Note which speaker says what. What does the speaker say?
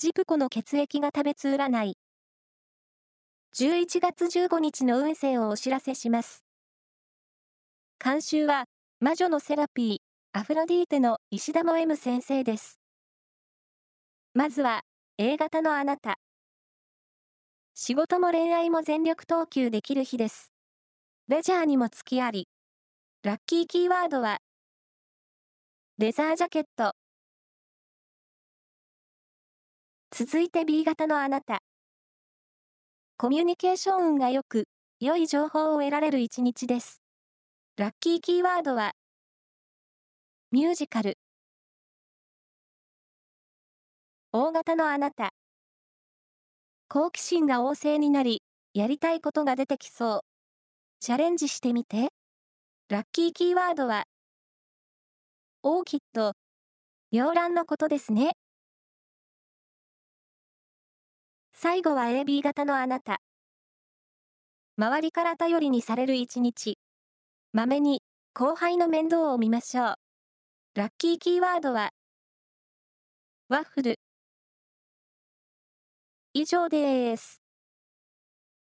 Speaker 1: ジプコの血液が食べつ占い。11月15日の運勢をお知らせします。監修は、魔女のセラピー、アフロディーテの石田も M 先生です。まずは、A 型のあなた。仕事も恋愛も全力投球できる日です。レジャーにも付きあり。ラッキーキーワードは、レザージャケット。続いて B 型のあなた。コミュニケーション運が良く、良い情報を得られる一日です。ラッキーキーワードは、ミュージカル。大型のあなた。好奇心が旺盛になり、やりたいことが出てきそう。チャレンジしてみて。ラッキーキーワードは、オーキッド、洋蘭のことですね。最後は AB 型のあなた。周りから頼りにされる一日。まめに、後輩の面倒を見ましょう。ラッキーキーワードは、ワッフル。以上です。